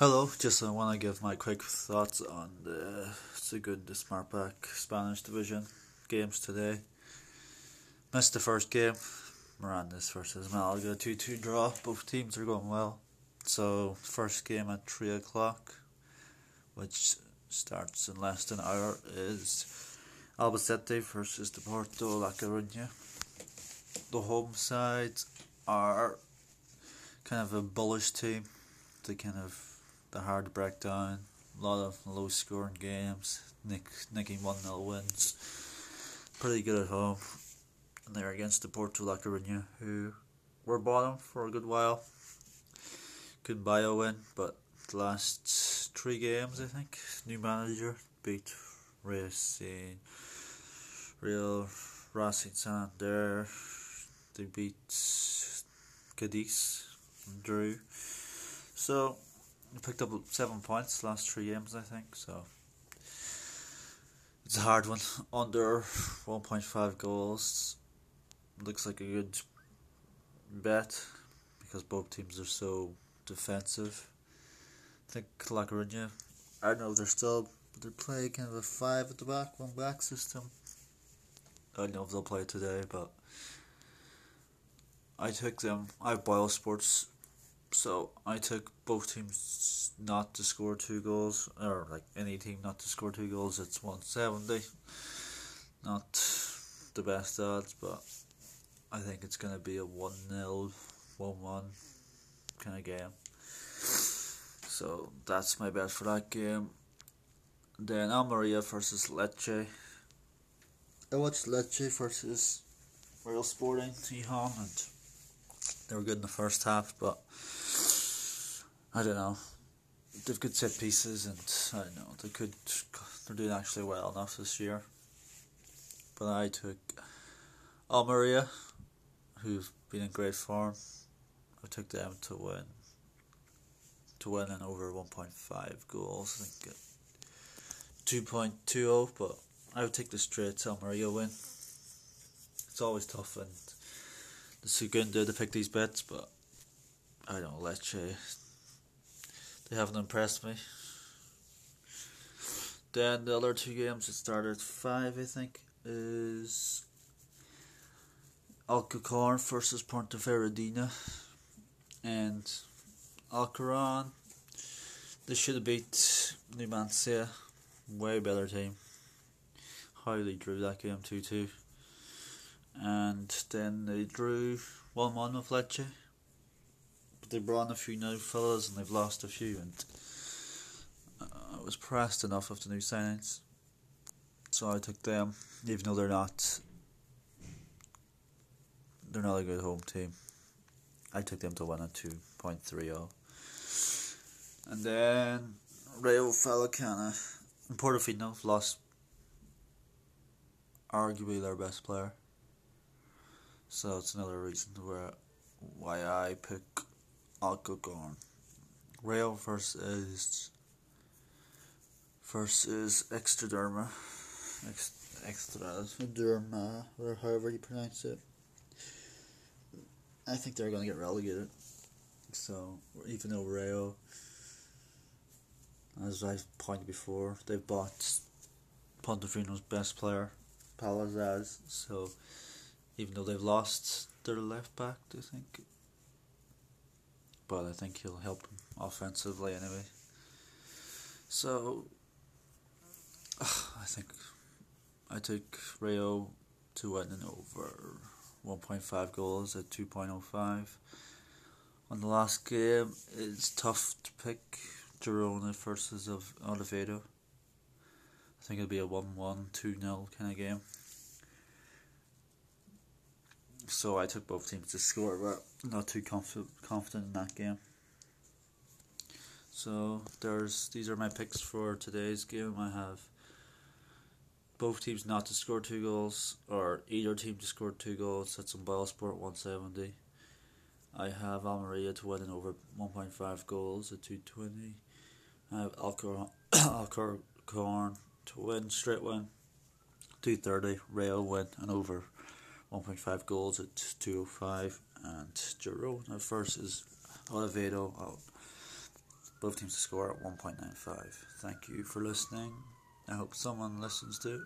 Hello, just want to give my quick thoughts on the Segunda SmartBank Spanish Division games today. Missed the first game, Mirandés versus Malaga, 2 2 draw. Both teams are going well. So, first game at 3 o'clock, which starts in less than an hour, is Albacete versus Deporto La Coruña. The home sides are kind of a bullish team. They kind of they're hard to break down. A lot of low scoring games. Nick nicking one 0 wins. Pretty good at home. And they're against the Porto La Coruña, who were bottom for a good while. Couldn't buy a win, but the last three games I think, new manager beat Racing Real Racing Santander. They beat Cadiz and drew. So picked up seven points last three games, I think. So it's a hard one. Under one point five goals looks like a good bet because both teams are so defensive. I think La Coruña, I don't know, if they're still but they're playing kind of a five at the back, one back system. I don't know if they'll play today, but I took them. I have Boyle Sports so I took both teams not to score two goals, or like any team not to score two goals. It's one seventy. Not the best odds, but I think it's gonna be a one 0 one one kind of game. So that's my bet for that game. Then Almeria versus Elche. I watched Elche versus Real Sporting Gijón and they were good in the first half, but I don't know. They've good set pieces, and I don't know they could. They're doing actually well enough this year. But I took Almeria, who've been in great form. I took them to win. To win and over one point five goals. I think two point two zero, but I would take the straight Almeria win. It's always tough and Segunda to pick these bets, but I don't know, Elche they haven't impressed me. Then the other two games that started at five, I think, is Alcorcon versus Pontevedra, and Alcoran. They should have beat Numancia, way better team. Highly drew that game two two, and then they drew one one with Elche But they brought in a few new fellas and they've lost a few, and uh, I was pressed enough of the new signings, so I took them, even though they're not. They're not a good home team. I took them to win at two point three zero, and then Rayo Vallecano and Portofino lost arguably their best player. So it's another reason where why I pick Alcorcon. Rail versus versus Extraderma. Ex, Extraderma, or however you pronounce it. I think they're going to get relegated. So, even though Rayo, as I've pointed before, they've bought Pontefino's best player, Palazaz. So, even though they've lost their left back, I think but I think he'll help them offensively anyway. So, I think I took Rayo to win and over 1.5 goals at 2.05. On the last game, it's tough to pick Girona versus of. I think it'll be a 1 1, 2 0 kind of game. So I took both teams to score, but not too conf- confident in that game. So there's these are my picks for today's game. I have both teams not to score two goals, or either team to score two goals. That's on Boyle Sport 170. I have Almeria to win in over 1.5 goals at 220. I have Alcor- Alcorcon to win straight win 230. Rail win and over 1.5 goals at 205 and Girona versus Oviedo uh, both teams to score at 1.95. Thank you for listening. I hope someone listens to it.